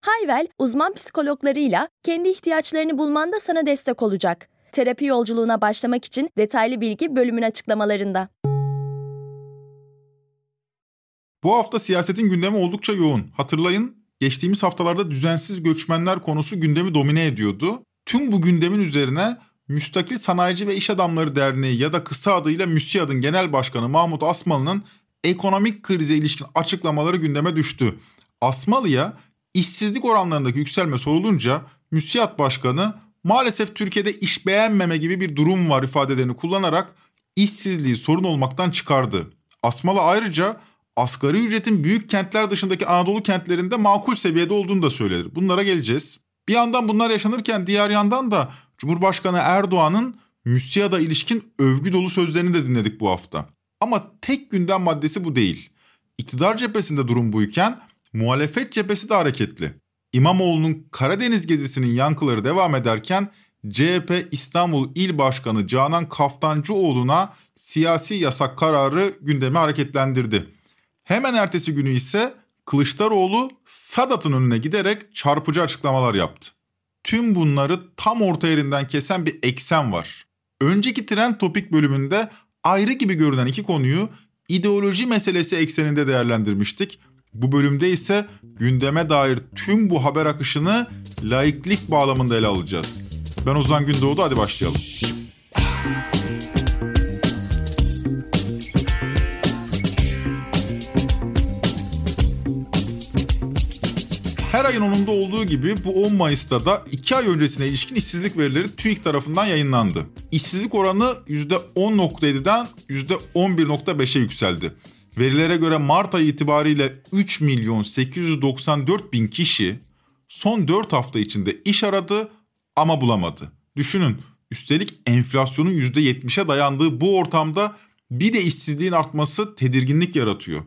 Hayvel, uzman psikologlarıyla kendi ihtiyaçlarını bulmanda sana destek olacak. Terapi yolculuğuna başlamak için detaylı bilgi bölümün açıklamalarında. Bu hafta siyasetin gündemi oldukça yoğun. Hatırlayın, geçtiğimiz haftalarda düzensiz göçmenler konusu gündemi domine ediyordu. Tüm bu gündemin üzerine Müstakil Sanayici ve İş Adamları Derneği ya da kısa adıyla MÜSİAD'ın genel başkanı Mahmut Asmalı'nın ekonomik krize ilişkin açıklamaları gündeme düştü. Asmalı'ya işsizlik oranlarındaki yükselme sorulunca MÜSİAD Başkanı maalesef Türkiye'de iş beğenmeme gibi bir durum var ifadelerini kullanarak işsizliği sorun olmaktan çıkardı. Asmalı ayrıca asgari ücretin büyük kentler dışındaki Anadolu kentlerinde makul seviyede olduğunu da söyledi. Bunlara geleceğiz. Bir yandan bunlar yaşanırken diğer yandan da Cumhurbaşkanı Erdoğan'ın MÜSİAD'a ilişkin övgü dolu sözlerini de dinledik bu hafta. Ama tek gündem maddesi bu değil. İktidar cephesinde durum buyken muhalefet cephesi de hareketli. İmamoğlu'nun Karadeniz gezisinin yankıları devam ederken CHP İstanbul İl Başkanı Canan Kaftancıoğlu'na siyasi yasak kararı gündemi hareketlendirdi. Hemen ertesi günü ise Kılıçdaroğlu Sadat'ın önüne giderek çarpıcı açıklamalar yaptı. Tüm bunları tam orta yerinden kesen bir eksen var. Önceki trend topik bölümünde ayrı gibi görünen iki konuyu ideoloji meselesi ekseninde değerlendirmiştik. Bu bölümde ise gündeme dair tüm bu haber akışını laiklik bağlamında ele alacağız. Ben Ozan Gündoğdu hadi başlayalım. Her ayın 10'unda olduğu gibi bu 10 Mayıs'ta da 2 ay öncesine ilişkin işsizlik verileri TÜİK tarafından yayınlandı. İşsizlik oranı %10.7'den %11.5'e yükseldi. Verilere göre Mart ayı itibariyle 3 milyon 894 bin kişi son 4 hafta içinde iş aradı ama bulamadı. Düşünün üstelik enflasyonun %70'e dayandığı bu ortamda bir de işsizliğin artması tedirginlik yaratıyor.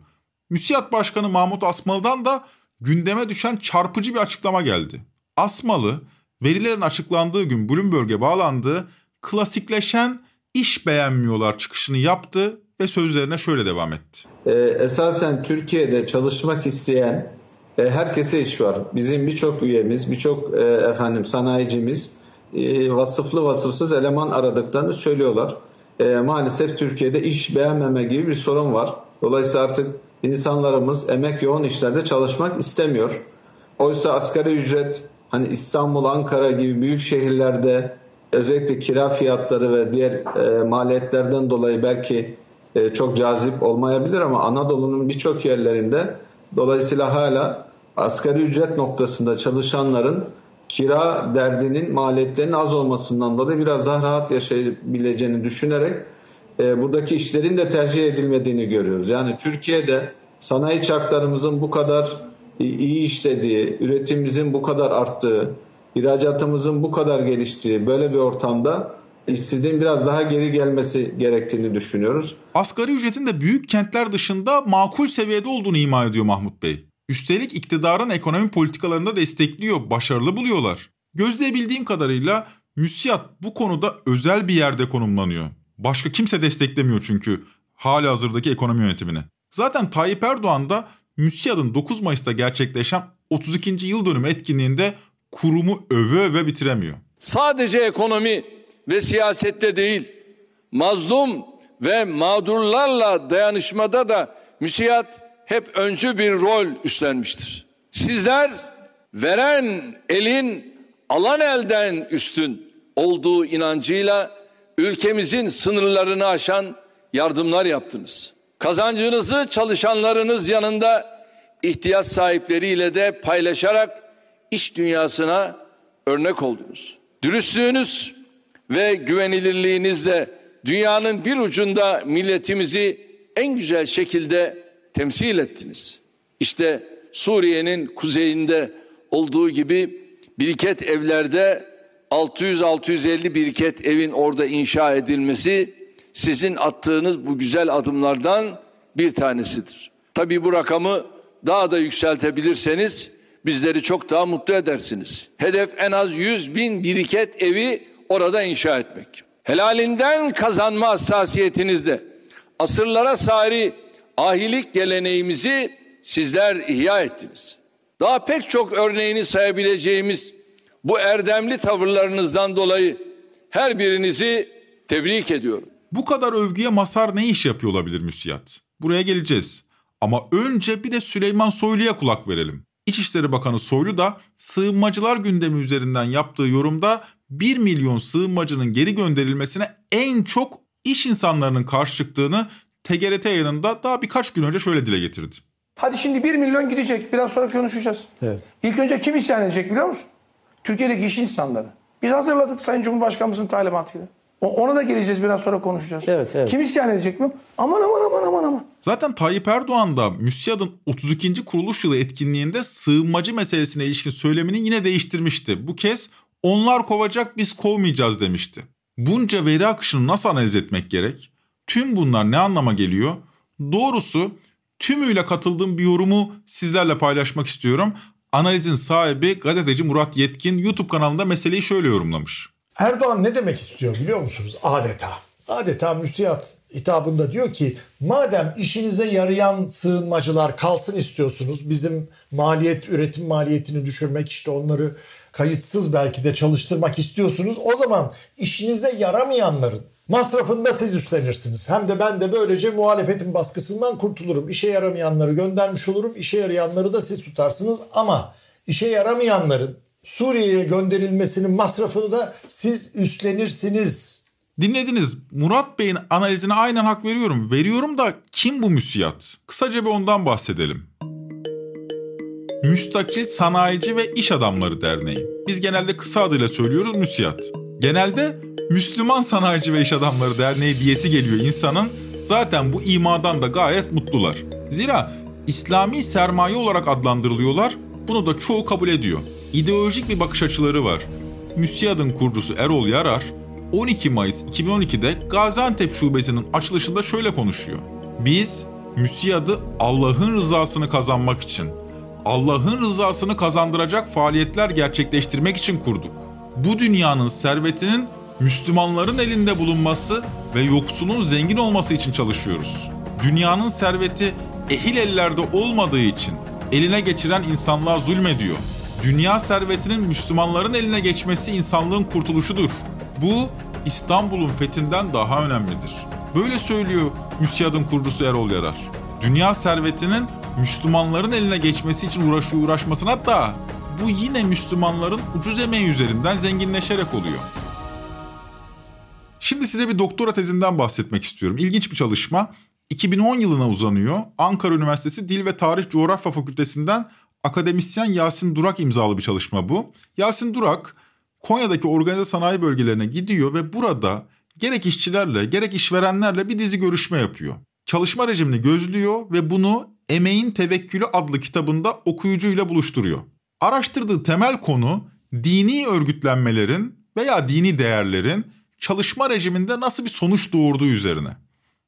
Müsiyat Başkanı Mahmut Asmalı'dan da gündeme düşen çarpıcı bir açıklama geldi. Asmalı, verilerin açıklandığı gün Bloomberg'e bağlandığı klasikleşen iş beğenmiyorlar çıkışını yaptı ve sözlerine şöyle devam etti. Ee, esasen Türkiye'de çalışmak isteyen e, herkese iş var. Bizim birçok üyemiz, birçok e, efendim sanayicimiz e, vasıflı vasıfsız eleman aradıklarını söylüyorlar. E, maalesef Türkiye'de iş beğenmeme gibi bir sorun var. Dolayısıyla artık insanlarımız emek yoğun işlerde çalışmak istemiyor. Oysa asgari ücret hani İstanbul, Ankara gibi büyük şehirlerde özellikle kira fiyatları ve diğer e, maliyetlerden dolayı belki e, çok cazip olmayabilir ama Anadolu'nun birçok yerlerinde dolayısıyla hala asgari ücret noktasında çalışanların kira derdinin maliyetlerinin az olmasından dolayı biraz daha rahat yaşayabileceğini düşünerek e, buradaki işlerin de tercih edilmediğini görüyoruz. Yani Türkiye'de sanayi çarklarımızın bu kadar iyi işlediği, üretimimizin bu kadar arttığı, ihracatımızın bu kadar geliştiği böyle bir ortamda işsizliğin biraz daha geri gelmesi gerektiğini düşünüyoruz. Asgari ücretin de büyük kentler dışında makul seviyede olduğunu ima ediyor Mahmut Bey. Üstelik iktidarın ekonomi politikalarında destekliyor, başarılı buluyorlar. Gözleyebildiğim kadarıyla müsiyat bu konuda özel bir yerde konumlanıyor. Başka kimse desteklemiyor çünkü hali hazırdaki ekonomi yönetimini. Zaten Tayyip Erdoğan da MÜSİAD'ın 9 Mayıs'ta gerçekleşen 32. yıl dönümü etkinliğinde kurumu öve öve bitiremiyor. Sadece ekonomi ve siyasette değil, mazlum ve mağdurlarla dayanışmada da MÜSİAD hep öncü bir rol üstlenmiştir. Sizler veren elin alan elden üstün olduğu inancıyla ülkemizin sınırlarını aşan yardımlar yaptınız. Kazancınızı çalışanlarınız yanında ihtiyaç sahipleriyle de paylaşarak iş dünyasına örnek oldunuz. Dürüstlüğünüz ve güvenilirliğinizle dünyanın bir ucunda milletimizi en güzel şekilde temsil ettiniz. İşte Suriye'nin kuzeyinde olduğu gibi biriket evlerde 600-650 biriket evin orada inşa edilmesi sizin attığınız bu güzel adımlardan bir tanesidir. Tabii bu rakamı daha da yükseltebilirseniz bizleri çok daha mutlu edersiniz. Hedef en az 100 bin biriket evi orada inşa etmek. Helalinden kazanma hassasiyetinizde asırlara sari ahilik geleneğimizi sizler ihya ettiniz. Daha pek çok örneğini sayabileceğimiz bu erdemli tavırlarınızdan dolayı her birinizi tebrik ediyorum. Bu kadar övgüye Masar ne iş yapıyor olabilir müsiyat? Buraya geleceğiz. Ama önce bir de Süleyman Soylu'ya kulak verelim. İçişleri Bakanı Soylu da sığınmacılar gündemi üzerinden yaptığı yorumda 1 milyon sığınmacının geri gönderilmesine en çok iş insanlarının karşı çıktığını TGRT yayınında daha birkaç gün önce şöyle dile getirdi. Hadi şimdi 1 milyon gidecek. Biraz sonra konuşacağız. Evet. İlk önce kim isyan edecek biliyor musun? Türkiye'deki iş insanları. Biz hazırladık Sayın Cumhurbaşkanımızın talimatıyla. O- Ona da geleceğiz biraz sonra konuşacağız. Evet, evet. Kim isyan edecek mi? Aman aman aman aman aman. Zaten Tayyip Erdoğan da MÜSİAD'ın 32. kuruluş yılı etkinliğinde sığınmacı meselesine ilişkin söylemini yine değiştirmişti. Bu kez onlar kovacak biz kovmayacağız demişti. Bunca veri akışını nasıl analiz etmek gerek? Tüm bunlar ne anlama geliyor? Doğrusu tümüyle katıldığım bir yorumu sizlerle paylaşmak istiyorum. Analizin sahibi gazeteci Murat Yetkin YouTube kanalında meseleyi şöyle yorumlamış. Erdoğan ne demek istiyor biliyor musunuz? Adeta. Adeta müsiyat hitabında diyor ki madem işinize yarayan sığınmacılar kalsın istiyorsunuz bizim maliyet üretim maliyetini düşürmek işte onları kayıtsız belki de çalıştırmak istiyorsunuz o zaman işinize yaramayanların masrafını da siz üstlenirsiniz. Hem de ben de böylece muhalefetin baskısından kurtulurum. İşe yaramayanları göndermiş olurum. İşe yarayanları da siz tutarsınız ama işe yaramayanların Suriye'ye gönderilmesinin masrafını da siz üstlenirsiniz. Dinlediniz. Murat Bey'in analizine aynen hak veriyorum. Veriyorum da kim bu müsiyat? Kısaca bir ondan bahsedelim. Müstakil Sanayici ve İş Adamları Derneği. Biz genelde kısa adıyla söylüyoruz müsiyat. Genelde Müslüman Sanayici ve İş Adamları Derneği diyesi geliyor insanın. Zaten bu imadan da gayet mutlular. Zira İslami sermaye olarak adlandırılıyorlar. Bunu da çoğu kabul ediyor. İdeolojik bir bakış açıları var. MÜSİAD'ın kurucusu Erol Yarar 12 Mayıs 2012'de Gaziantep şubesinin açılışında şöyle konuşuyor. Biz MÜSİAD'ı Allah'ın rızasını kazanmak için, Allah'ın rızasını kazandıracak faaliyetler gerçekleştirmek için kurduk. Bu dünyanın servetinin Müslümanların elinde bulunması ve yoksulun zengin olması için çalışıyoruz. Dünyanın serveti ehil ellerde olmadığı için eline geçiren insanlığa zulmediyor. Dünya servetinin Müslümanların eline geçmesi insanlığın kurtuluşudur. Bu İstanbul'un fethinden daha önemlidir. Böyle söylüyor MÜSİAD'ın kurucusu Erol Yarar. Dünya servetinin Müslümanların eline geçmesi için uğraşıyor uğraşmasına da bu yine Müslümanların ucuz emeği üzerinden zenginleşerek oluyor. Şimdi size bir doktora tezinden bahsetmek istiyorum. İlginç bir çalışma. 2010 yılına uzanıyor. Ankara Üniversitesi Dil ve Tarih Coğrafya Fakültesinden akademisyen Yasin Durak imzalı bir çalışma bu. Yasin Durak Konya'daki organize sanayi bölgelerine gidiyor ve burada gerek işçilerle gerek işverenlerle bir dizi görüşme yapıyor. Çalışma rejimini gözlüyor ve bunu Emeğin Tevekkülü adlı kitabında okuyucuyla buluşturuyor. Araştırdığı temel konu dini örgütlenmelerin veya dini değerlerin çalışma rejiminde nasıl bir sonuç doğurduğu üzerine.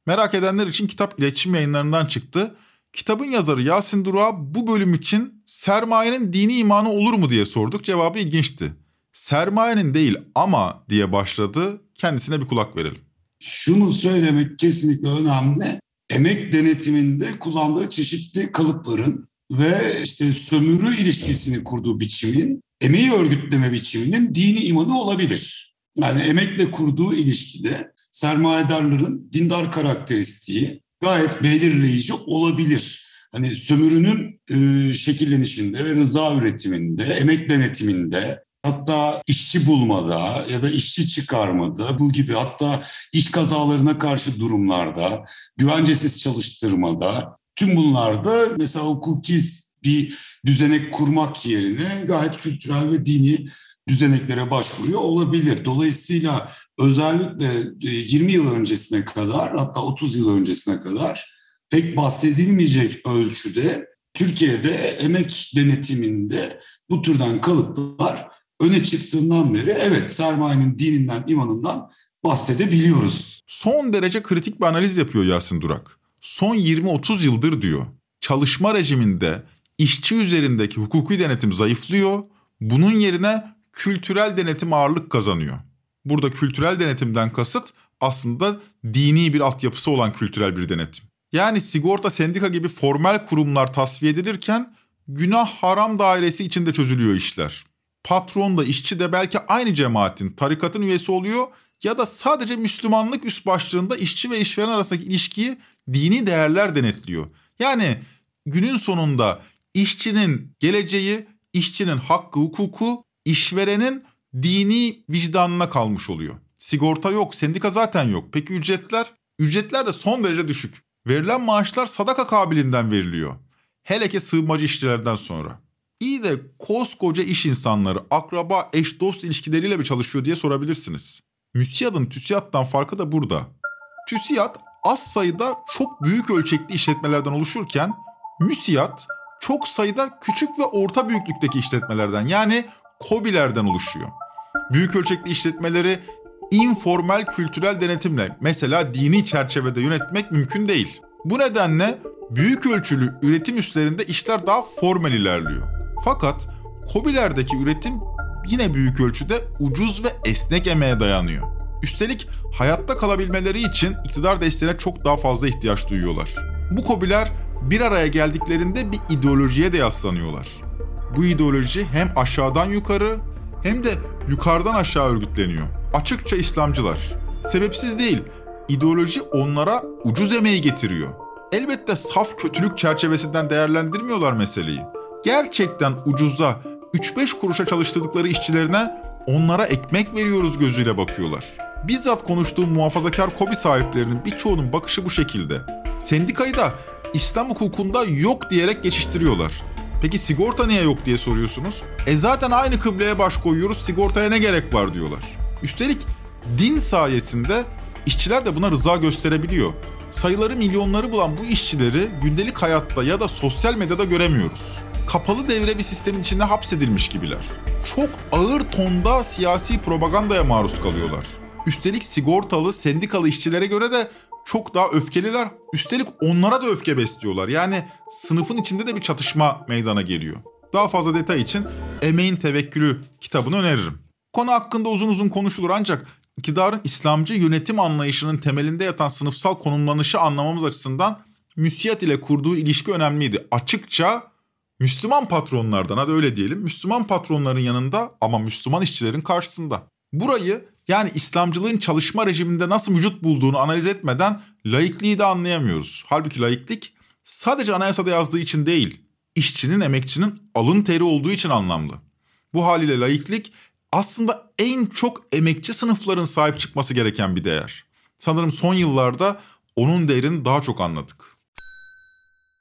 Merak edenler için kitap iletişim yayınlarından çıktı. Kitabın yazarı Yasin Durak'a bu bölüm için sermayenin dini imanı olur mu diye sorduk. Cevabı ilginçti. Sermayenin değil ama diye başladı. Kendisine bir kulak verelim. Şunu söylemek kesinlikle önemli. Emek denetiminde kullandığı çeşitli kalıpların ve işte sömürü ilişkisini kurduğu biçimin, emeği örgütleme biçiminin dini imanı olabilir. Yani emekle kurduğu ilişkide sermayedarların dindar karakteristiği gayet belirleyici olabilir. Hani sömürünün e, şekillenişinde ve rıza üretiminde, emek denetiminde, hatta işçi bulmada ya da işçi çıkarmada bu gibi hatta iş kazalarına karşı durumlarda, güvencesiz çalıştırmada tüm bunlarda mesela hukuki bir düzenek kurmak yerine gayet kültürel ve dini düzeneklere başvuruyor olabilir. Dolayısıyla özellikle 20 yıl öncesine kadar hatta 30 yıl öncesine kadar pek bahsedilmeyecek ölçüde Türkiye'de emek denetiminde bu türden kalıplar öne çıktığından beri evet sermayenin dininden, imanından bahsedebiliyoruz. Son derece kritik bir analiz yapıyor Yasin Durak. Son 20-30 yıldır diyor. Çalışma rejiminde işçi üzerindeki hukuki denetim zayıflıyor. Bunun yerine kültürel denetim ağırlık kazanıyor. Burada kültürel denetimden kasıt aslında dini bir altyapısı olan kültürel bir denetim. Yani sigorta sendika gibi formel kurumlar tasfiye edilirken günah haram dairesi içinde çözülüyor işler. Patron da işçi de belki aynı cemaatin, tarikatın üyesi oluyor ya da sadece Müslümanlık üst başlığında işçi ve işveren arasındaki ilişkiyi dini değerler denetliyor. Yani günün sonunda işçinin geleceği, işçinin hakkı, hukuku, işverenin dini vicdanına kalmış oluyor. Sigorta yok, sendika zaten yok. Peki ücretler? Ücretler de son derece düşük. Verilen maaşlar sadaka kabiliğinden veriliyor. Hele ki sığınmacı işçilerden sonra. İyi de koskoca iş insanları akraba eş dost ilişkileriyle mi çalışıyor diye sorabilirsiniz. MÜSİAD'ın TÜSİAD'dan farkı da burada. TÜSİAD az sayıda çok büyük ölçekli işletmelerden oluşurken MÜSİAD çok sayıda küçük ve orta büyüklükteki işletmelerden yani KOBİ'lerden oluşuyor. Büyük ölçekli işletmeleri informal kültürel denetimle mesela dini çerçevede yönetmek mümkün değil. Bu nedenle büyük ölçülü üretim üslerinde işler daha formel ilerliyor. Fakat KOBİ'lerdeki üretim yine büyük ölçüde ucuz ve esnek emeğe dayanıyor. Üstelik hayatta kalabilmeleri için iktidar desteğine çok daha fazla ihtiyaç duyuyorlar. Bu KOBİ'ler bir araya geldiklerinde bir ideolojiye de yaslanıyorlar. Bu ideoloji hem aşağıdan yukarı hem de yukarıdan aşağı örgütleniyor. Açıkça İslamcılar. Sebepsiz değil. İdeoloji onlara ucuz emeği getiriyor. Elbette saf kötülük çerçevesinden değerlendirmiyorlar meseleyi. Gerçekten ucuza 3-5 kuruşa çalıştırdıkları işçilerine onlara ekmek veriyoruz gözüyle bakıyorlar. Bizzat konuştuğum muhafazakar kobi sahiplerinin birçoğunun bakışı bu şekilde. Sendikayı da İslam hukukunda yok diyerek geçiştiriyorlar. Peki sigorta niye yok diye soruyorsunuz. E zaten aynı kıbleye baş koyuyoruz sigortaya ne gerek var diyorlar. Üstelik din sayesinde işçiler de buna rıza gösterebiliyor. Sayıları milyonları bulan bu işçileri gündelik hayatta ya da sosyal medyada göremiyoruz. Kapalı devre bir sistemin içinde hapsedilmiş gibiler. Çok ağır tonda siyasi propagandaya maruz kalıyorlar. Üstelik sigortalı, sendikalı işçilere göre de çok daha öfkeliler. Üstelik onlara da öfke besliyorlar. Yani sınıfın içinde de bir çatışma meydana geliyor. Daha fazla detay için Emeğin Tevekkülü kitabını öneririm. Konu hakkında uzun uzun konuşulur ancak iktidarın İslamcı yönetim anlayışının temelinde yatan sınıfsal konumlanışı anlamamız açısından müsiyat ile kurduğu ilişki önemliydi. Açıkça Müslüman patronlardan hadi öyle diyelim Müslüman patronların yanında ama Müslüman işçilerin karşısında. Burayı yani İslamcılığın çalışma rejiminde nasıl vücut bulduğunu analiz etmeden laikliği de anlayamıyoruz. Halbuki laiklik sadece anayasada yazdığı için değil, işçinin, emekçinin alın teri olduğu için anlamlı. Bu haliyle laiklik aslında en çok emekçi sınıfların sahip çıkması gereken bir değer. Sanırım son yıllarda onun değerini daha çok anladık.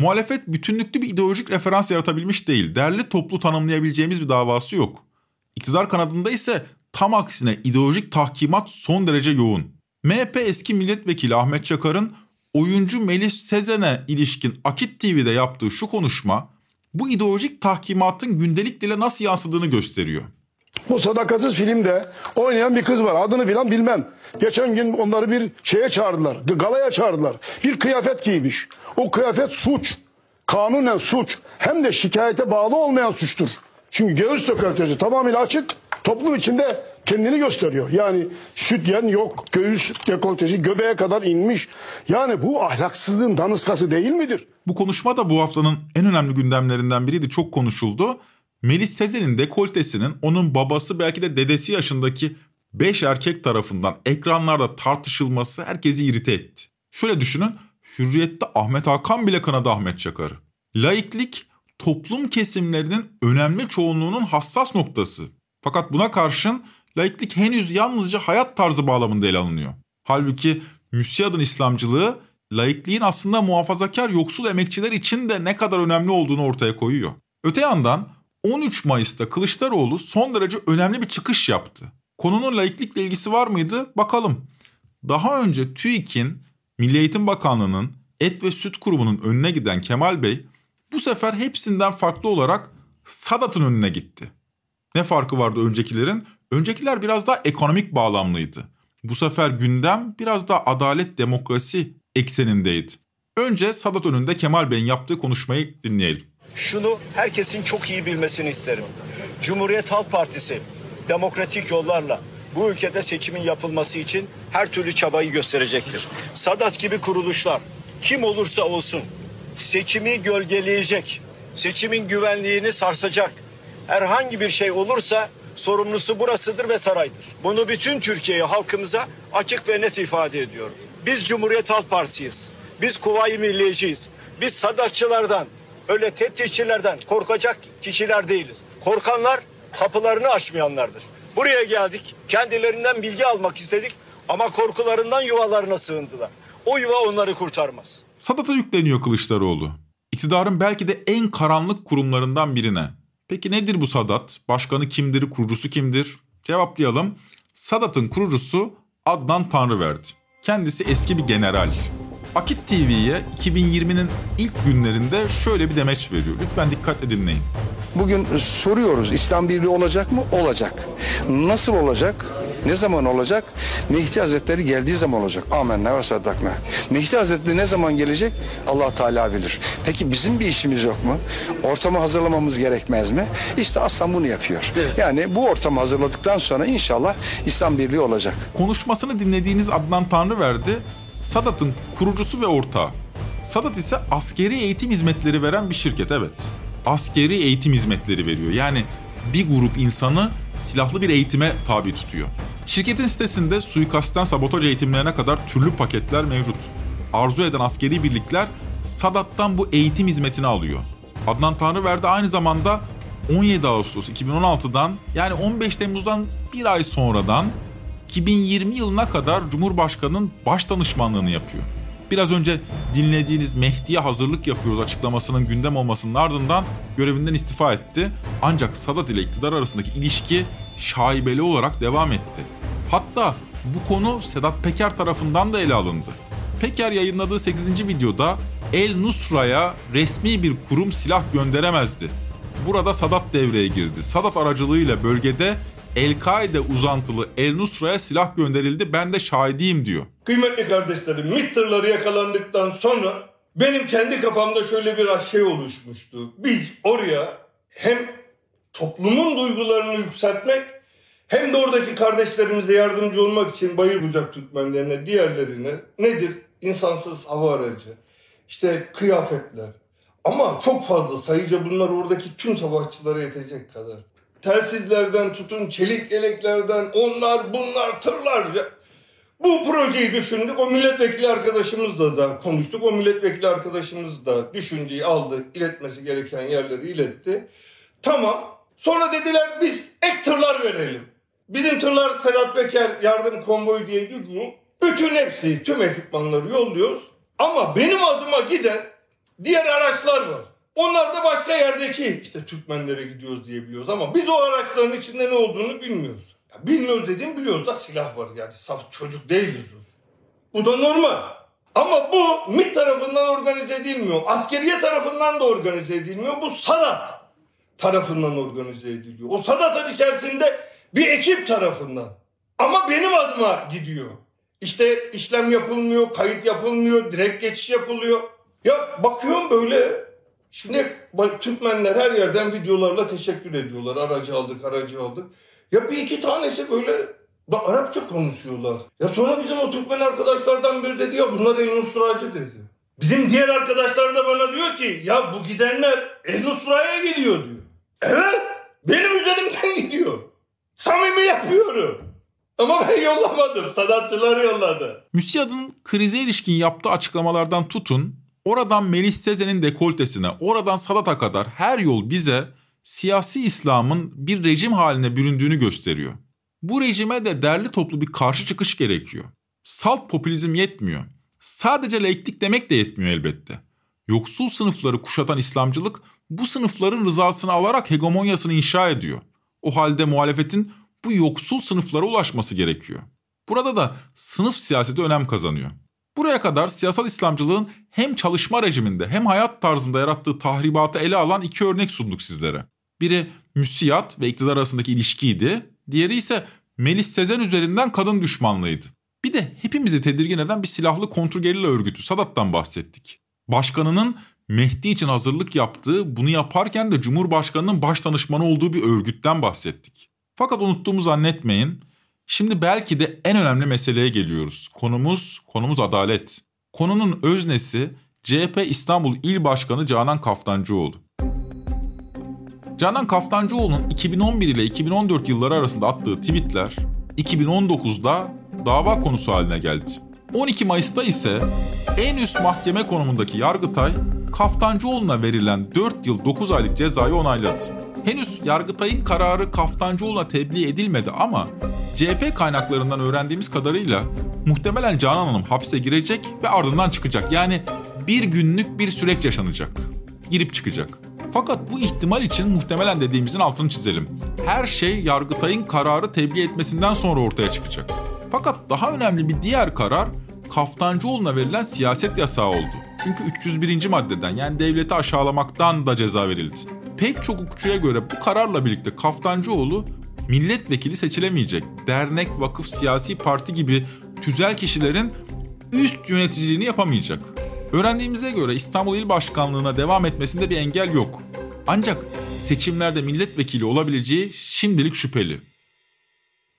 Muhalefet bütünlüklü bir ideolojik referans yaratabilmiş değil. Derli toplu tanımlayabileceğimiz bir davası yok. İktidar kanadında ise tam aksine ideolojik tahkimat son derece yoğun. MHP eski milletvekili Ahmet Çakar'ın oyuncu Melis Sezen'e ilişkin Akit TV'de yaptığı şu konuşma bu ideolojik tahkimatın gündelik dile nasıl yansıdığını gösteriyor. Bu sadakatsız filmde oynayan bir kız var. Adını filan bilmem. Geçen gün onları bir şeye çağırdılar. Galaya çağırdılar. Bir kıyafet giymiş. O kıyafet suç. Kanunen suç. Hem de şikayete bağlı olmayan suçtur. Çünkü göğüs röportajı tamamıyla açık. Toplum içinde kendini gösteriyor. Yani sütyen yok, göğüs dekoltesi göbeğe kadar inmiş. Yani bu ahlaksızlığın danışkası değil midir? Bu konuşma da bu haftanın en önemli gündemlerinden biriydi. Çok konuşuldu. Melis Sezen'in dekoltesinin onun babası belki de dedesi yaşındaki 5 erkek tarafından ekranlarda tartışılması herkesi irite etti. Şöyle düşünün Hürriyet'te Ahmet Hakan bile kanadı Ahmet Çakar'ı. Laiklik toplum kesimlerinin önemli çoğunluğunun hassas noktası. Fakat buna karşın laiklik henüz yalnızca hayat tarzı bağlamında ele alınıyor. Halbuki Müsyad'ın İslamcılığı laikliğin aslında muhafazakar yoksul emekçiler için de ne kadar önemli olduğunu ortaya koyuyor. Öte yandan 13 Mayıs'ta Kılıçdaroğlu son derece önemli bir çıkış yaptı. Konunun laiklikle ilgisi var mıydı? Bakalım. Daha önce TÜİK'in, Milli Eğitim Bakanlığı'nın, Et ve Süt Kurumu'nun önüne giden Kemal Bey bu sefer hepsinden farklı olarak Sadat'ın önüne gitti. Ne farkı vardı öncekilerin? Öncekiler biraz daha ekonomik bağlamlıydı. Bu sefer gündem biraz daha adalet demokrasi eksenindeydi. Önce Sadat önünde Kemal Bey'in yaptığı konuşmayı dinleyelim. Şunu herkesin çok iyi bilmesini isterim. Cumhuriyet Halk Partisi demokratik yollarla bu ülkede seçimin yapılması için her türlü çabayı gösterecektir. Sadat gibi kuruluşlar kim olursa olsun seçimi gölgeleyecek, seçimin güvenliğini sarsacak herhangi bir şey olursa sorumlusu burasıdır ve saraydır. Bunu bütün Türkiye'ye halkımıza açık ve net ifade ediyorum. Biz Cumhuriyet Halk Partisi'yiz. Biz Kuvayi Milliyeciyiz. Biz Sadatçılardan, öyle teftişçilerden korkacak kişiler değiliz. Korkanlar kapılarını açmayanlardır. Buraya geldik, kendilerinden bilgi almak istedik ama korkularından yuvalarına sığındılar. O yuva onları kurtarmaz. Sadat'a yükleniyor Kılıçdaroğlu. İktidarın belki de en karanlık kurumlarından birine. Peki nedir bu Sadat? Başkanı kimdir, kurucusu kimdir? Cevaplayalım. Sadat'ın kurucusu Adnan Tanrıverdi. Kendisi eski bir general. Akit TV'ye 2020'nin ilk günlerinde şöyle bir demeç veriyor. Lütfen dikkatle dinleyin. Bugün soruyoruz İslam Birliği olacak mı? Olacak. Nasıl olacak? Ne zaman olacak? Mehdi Hazretleri geldiği zaman olacak. Amenna ve saddakna. Mehdi Hazretleri ne zaman gelecek? Allah Teala bilir. Peki bizim bir işimiz yok mu? Ortamı hazırlamamız gerekmez mi? İşte Aslan bunu yapıyor. Yani bu ortamı hazırladıktan sonra inşallah İslam Birliği olacak. Konuşmasını dinlediğiniz Adnan Tanrıverdi Sadat'ın kurucusu ve ortağı. Sadat ise askeri eğitim hizmetleri veren bir şirket evet. Askeri eğitim hizmetleri veriyor. Yani bir grup insanı silahlı bir eğitime tabi tutuyor. Şirketin sitesinde suikastten sabotaj eğitimlerine kadar türlü paketler mevcut. Arzu eden askeri birlikler Sadat'tan bu eğitim hizmetini alıyor. Adnan Tanrıverdi aynı zamanda 17 Ağustos 2016'dan yani 15 Temmuz'dan bir ay sonradan 2020 yılına kadar Cumhurbaşkanı'nın baş danışmanlığını yapıyor. Biraz önce dinlediğiniz Mehdi'ye hazırlık yapıyoruz açıklamasının gündem olmasının ardından görevinden istifa etti. Ancak Sadat ile iktidar arasındaki ilişki şaibeli olarak devam etti. Hatta bu konu Sedat Peker tarafından da ele alındı. Peker yayınladığı 8. videoda El Nusra'ya resmi bir kurum silah gönderemezdi. Burada Sadat devreye girdi. Sadat aracılığıyla bölgede El-Kaide uzantılı El Nusra'ya silah gönderildi ben de şahidiyim diyor. Kıymetli kardeşlerim MİT tırları yakalandıktan sonra benim kendi kafamda şöyle bir şey oluşmuştu. Biz oraya hem toplumun duygularını yükseltmek hem de oradaki kardeşlerimize yardımcı olmak için bayır bucak Türkmenlerine, diğerlerine nedir? İnsansız hava aracı, işte kıyafetler. Ama çok fazla sayıca bunlar oradaki tüm savaşçılara yetecek kadar telsizlerden tutun çelik yeleklerden onlar bunlar tırlarca. Bu projeyi düşündük. O milletvekili arkadaşımızla da konuştuk. O milletvekili arkadaşımız da düşünceyi aldı. iletmesi gereken yerleri iletti. Tamam. Sonra dediler biz ek tırlar verelim. Bizim tırlar Sedat Peker yardım konvoyu diye gidiyor. Bütün hepsi tüm ekipmanları yolluyoruz. Ama benim adıma giden diğer araçlar var. Onlar da başka yerdeki işte Türkmenlere gidiyoruz diye biliyoruz ama biz o araçların içinde ne olduğunu bilmiyoruz. Ya bilmiyoruz dediğim biliyoruz da silah var yani saf çocuk değiliz. Bu da normal. Ama bu MİT tarafından organize edilmiyor. Askeriye tarafından da organize edilmiyor. Bu Sadat tarafından organize ediliyor. O Sadat'ın içerisinde bir ekip tarafından. Ama benim adıma gidiyor. İşte işlem yapılmıyor, kayıt yapılmıyor, direkt geçiş yapılıyor. Ya bakıyorum böyle Şimdi Türkmenler her yerden videolarla teşekkür ediyorlar. Aracı aldık, aracı aldık. Ya bir iki tanesi böyle da Arapça konuşuyorlar. Ya sonra bizim o Türkmen arkadaşlardan biri dedi ya bunlar El Nusracı dedi. Bizim diğer arkadaşlar da bana diyor ki ya bu gidenler El Nusra'ya gidiyor diyor. Evet benim üzerimden gidiyor. Samimi yapıyorum. Ama ben yollamadım. Sanatçılar yolladı. MÜSİAD'ın krize ilişkin yaptığı açıklamalardan tutun, oradan Melih Sezen'in dekoltesine, oradan Sadat'a kadar her yol bize siyasi İslam'ın bir rejim haline büründüğünü gösteriyor. Bu rejime de derli toplu bir karşı çıkış gerekiyor. Salt popülizm yetmiyor. Sadece laiklik demek de yetmiyor elbette. Yoksul sınıfları kuşatan İslamcılık bu sınıfların rızasını alarak hegemonyasını inşa ediyor. O halde muhalefetin bu yoksul sınıflara ulaşması gerekiyor. Burada da sınıf siyaseti önem kazanıyor. Buraya kadar siyasal İslamcılığın hem çalışma rejiminde hem hayat tarzında yarattığı tahribatı ele alan iki örnek sunduk sizlere. Biri müsiyat ve iktidar arasındaki ilişkiydi. Diğeri ise Melis Sezen üzerinden kadın düşmanlığıydı. Bir de hepimizi tedirgin eden bir silahlı kontrgerilla örgütü Sadat'tan bahsettik. Başkanının Mehdi için hazırlık yaptığı, bunu yaparken de Cumhurbaşkanı'nın baş danışmanı olduğu bir örgütten bahsettik. Fakat unuttuğumu zannetmeyin. Şimdi belki de en önemli meseleye geliyoruz. Konumuz, konumuz adalet. Konunun öznesi CHP İstanbul İl Başkanı Canan Kaftancıoğlu. Canan Kaftancıoğlu'nun 2011 ile 2014 yılları arasında attığı tweetler 2019'da dava konusu haline geldi. 12 Mayıs'ta ise en üst mahkeme konumundaki Yargıtay Kaftancıoğlu'na verilen 4 yıl 9 aylık cezayı onayladı. Henüz Yargıtay'ın kararı Kaftancıoğlu'na tebliğ edilmedi ama CHP kaynaklarından öğrendiğimiz kadarıyla muhtemelen Canan Hanım hapse girecek ve ardından çıkacak. Yani bir günlük bir süreç yaşanacak. Girip çıkacak. Fakat bu ihtimal için muhtemelen dediğimizin altını çizelim. Her şey Yargıtay'ın kararı tebliğ etmesinden sonra ortaya çıkacak. Fakat daha önemli bir diğer karar Kaftancıoğlu'na verilen siyaset yasağı oldu. Çünkü 301. maddeden yani devleti aşağılamaktan da ceza verildi. Pek çok hukukçuya göre bu kararla birlikte Kaftancıoğlu milletvekili seçilemeyecek. Dernek, vakıf, siyasi parti gibi tüzel kişilerin üst yöneticiliğini yapamayacak. Öğrendiğimize göre İstanbul İl Başkanlığı'na devam etmesinde bir engel yok. Ancak seçimlerde milletvekili olabileceği şimdilik şüpheli.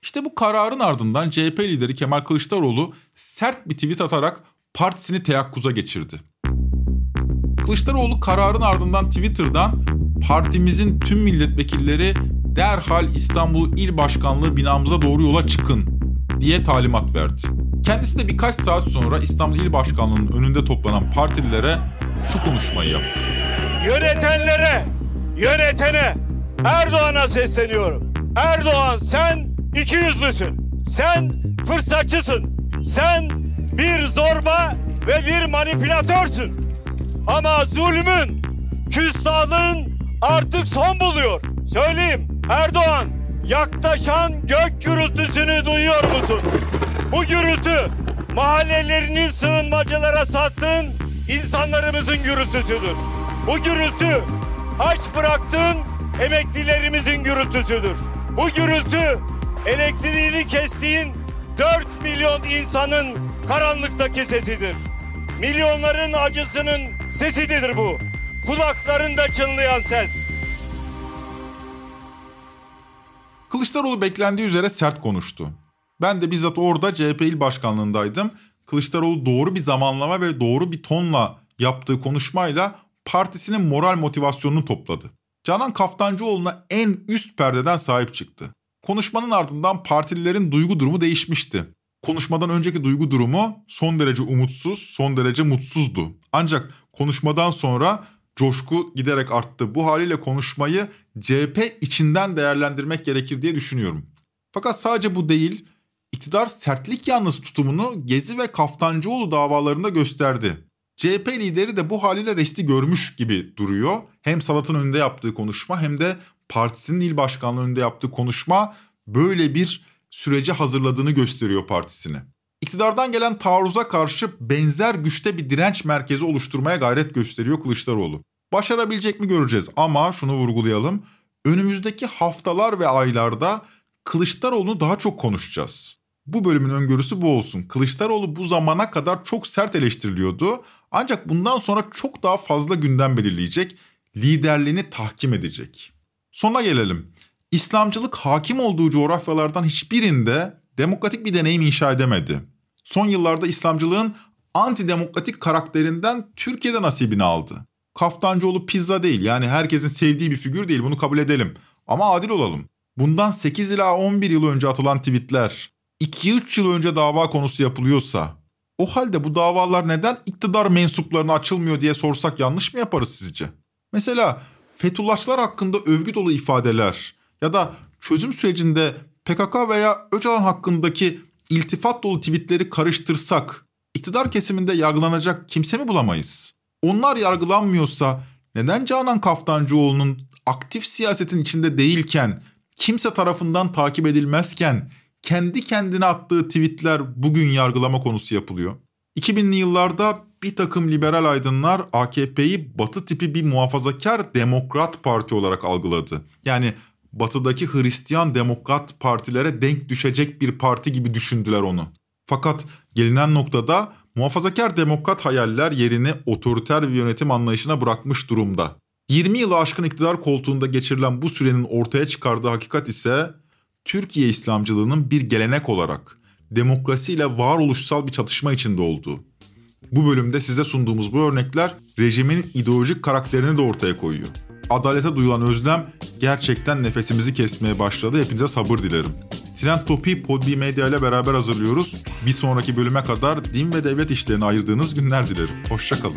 İşte bu kararın ardından CHP lideri Kemal Kılıçdaroğlu sert bir tweet atarak partisini teyakkuza geçirdi. Kılıçdaroğlu kararın ardından Twitter'dan partimizin tüm milletvekilleri derhal İstanbul İl Başkanlığı binamıza doğru yola çıkın diye talimat verdi. Kendisi de birkaç saat sonra İstanbul İl Başkanlığı'nın önünde toplanan partililere şu konuşmayı yaptı. Yönetenlere, yönetene, Erdoğan'a sesleniyorum. Erdoğan sen iki yüzlüsün. Sen fırsatçısın. Sen bir zorba ve bir manipülatörsün. Ama zulmün, küstahlığın artık son buluyor. Söyleyeyim Erdoğan yaklaşan gök gürültüsünü duyuyor musun? Bu gürültü mahallelerini sığınmacılara sattığın insanlarımızın gürültüsüdür. Bu gürültü aç bıraktığın emeklilerimizin gürültüsüdür. Bu gürültü elektriğini kestiğin 4 milyon insanın karanlıktaki sesidir. Milyonların acısının sesidir bu. Kulaklarında çınlayan ses. Kılıçdaroğlu beklendiği üzere sert konuştu. Ben de bizzat orada CHP il başkanlığındaydım. Kılıçdaroğlu doğru bir zamanlama ve doğru bir tonla yaptığı konuşmayla partisinin moral motivasyonunu topladı. Canan Kaftancıoğlu'na en üst perdeden sahip çıktı. Konuşmanın ardından partililerin duygu durumu değişmişti. Konuşmadan önceki duygu durumu son derece umutsuz, son derece mutsuzdu. Ancak konuşmadan sonra coşku giderek arttı. Bu haliyle konuşmayı CHP içinden değerlendirmek gerekir diye düşünüyorum. Fakat sadece bu değil, iktidar sertlik yanlısı tutumunu Gezi ve Kaftancıoğlu davalarında gösterdi. CHP lideri de bu haliyle resti görmüş gibi duruyor. Hem Salat'ın önünde yaptığı konuşma hem de partisinin il başkanlığı yaptığı konuşma böyle bir sürece hazırladığını gösteriyor partisini. İktidardan gelen taarruza karşı benzer güçte bir direnç merkezi oluşturmaya gayret gösteriyor Kılıçdaroğlu. Başarabilecek mi göreceğiz ama şunu vurgulayalım. Önümüzdeki haftalar ve aylarda Kılıçdaroğlu'nu daha çok konuşacağız. Bu bölümün öngörüsü bu olsun. Kılıçdaroğlu bu zamana kadar çok sert eleştiriliyordu. Ancak bundan sonra çok daha fazla gündem belirleyecek, liderliğini tahkim edecek. Sona gelelim. İslamcılık hakim olduğu coğrafyalardan hiçbirinde demokratik bir deneyim inşa edemedi. Son yıllarda İslamcılığın antidemokratik karakterinden Türkiye'de nasibini aldı. Kaftancıoğlu pizza değil yani herkesin sevdiği bir figür değil bunu kabul edelim. Ama adil olalım. Bundan 8 ila 11 yıl önce atılan tweetler 2-3 yıl önce dava konusu yapılıyorsa o halde bu davalar neden iktidar mensuplarına açılmıyor diye sorsak yanlış mı yaparız sizce? Mesela Fethullahçılar hakkında övgü dolu ifadeler ya da çözüm sürecinde PKK veya Öcalan hakkındaki iltifat dolu tweetleri karıştırsak iktidar kesiminde yargılanacak kimse mi bulamayız? Onlar yargılanmıyorsa neden Canan Kaftancıoğlu'nun aktif siyasetin içinde değilken, kimse tarafından takip edilmezken kendi kendine attığı tweetler bugün yargılama konusu yapılıyor? 2000'li yıllarda bir takım liberal aydınlar AKP'yi batı tipi bir muhafazakar demokrat parti olarak algıladı. Yani batıdaki Hristiyan demokrat partilere denk düşecek bir parti gibi düşündüler onu. Fakat gelinen noktada muhafazakar demokrat hayaller yerini otoriter bir yönetim anlayışına bırakmış durumda. 20 yılı aşkın iktidar koltuğunda geçirilen bu sürenin ortaya çıkardığı hakikat ise Türkiye İslamcılığının bir gelenek olarak demokrasiyle varoluşsal bir çatışma içinde olduğu. Bu bölümde size sunduğumuz bu örnekler rejimin ideolojik karakterini de ortaya koyuyor. Adalete duyulan özlem gerçekten nefesimizi kesmeye başladı. Hepinize sabır dilerim. Trend Topi Podbi Medya ile beraber hazırlıyoruz. Bir sonraki bölüme kadar din ve devlet işlerine ayırdığınız günler dilerim. Hoşçakalın.